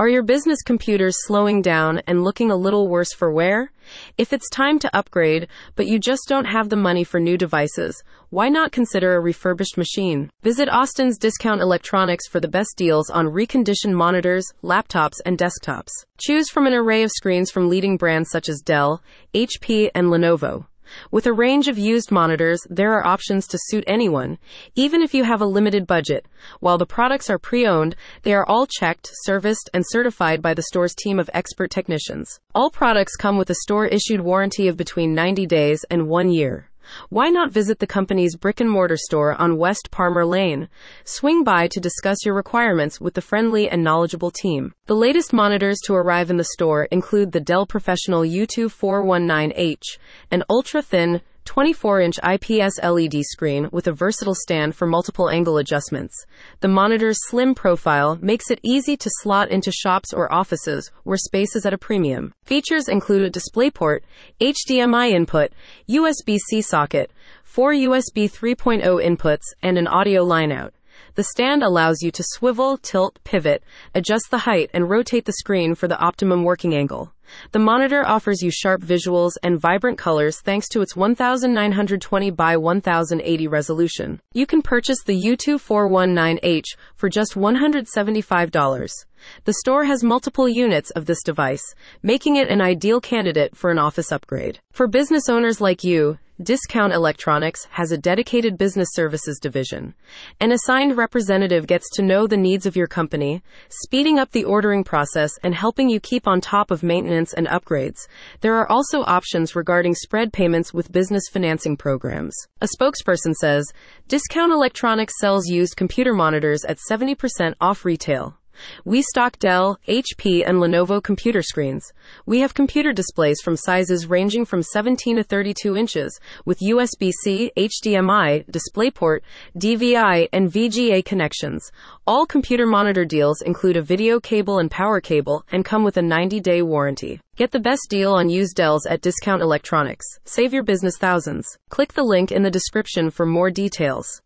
Are your business computers slowing down and looking a little worse for wear? If it's time to upgrade, but you just don't have the money for new devices, why not consider a refurbished machine? Visit Austin's Discount Electronics for the best deals on reconditioned monitors, laptops, and desktops. Choose from an array of screens from leading brands such as Dell, HP, and Lenovo. With a range of used monitors, there are options to suit anyone, even if you have a limited budget. While the products are pre owned, they are all checked, serviced, and certified by the store's team of expert technicians. All products come with a store issued warranty of between 90 days and one year. Why not visit the company's brick and mortar store on West Parmer Lane? Swing by to discuss your requirements with the friendly and knowledgeable team. The latest monitors to arrive in the store include the Dell Professional U2419H, an ultra thin 24 inch IPS LED screen with a versatile stand for multiple angle adjustments. The monitor's slim profile makes it easy to slot into shops or offices where space is at a premium. Features include a DisplayPort, HDMI input, USB C socket, four USB 3.0 inputs, and an audio line out. The stand allows you to swivel, tilt, pivot, adjust the height, and rotate the screen for the optimum working angle. The monitor offers you sharp visuals and vibrant colors thanks to its 1920 by 1080 resolution. You can purchase the U2419H for just $175. The store has multiple units of this device, making it an ideal candidate for an office upgrade. For business owners like you, Discount Electronics has a dedicated business services division. An assigned representative gets to know the needs of your company, speeding up the ordering process and helping you keep on top of maintenance and upgrades. There are also options regarding spread payments with business financing programs. A spokesperson says, Discount Electronics sells used computer monitors at 70% off retail. We stock Dell, HP, and Lenovo computer screens. We have computer displays from sizes ranging from 17 to 32 inches with USB C, HDMI, DisplayPort, DVI, and VGA connections. All computer monitor deals include a video cable and power cable and come with a 90 day warranty. Get the best deal on used Dells at Discount Electronics. Save your business thousands. Click the link in the description for more details.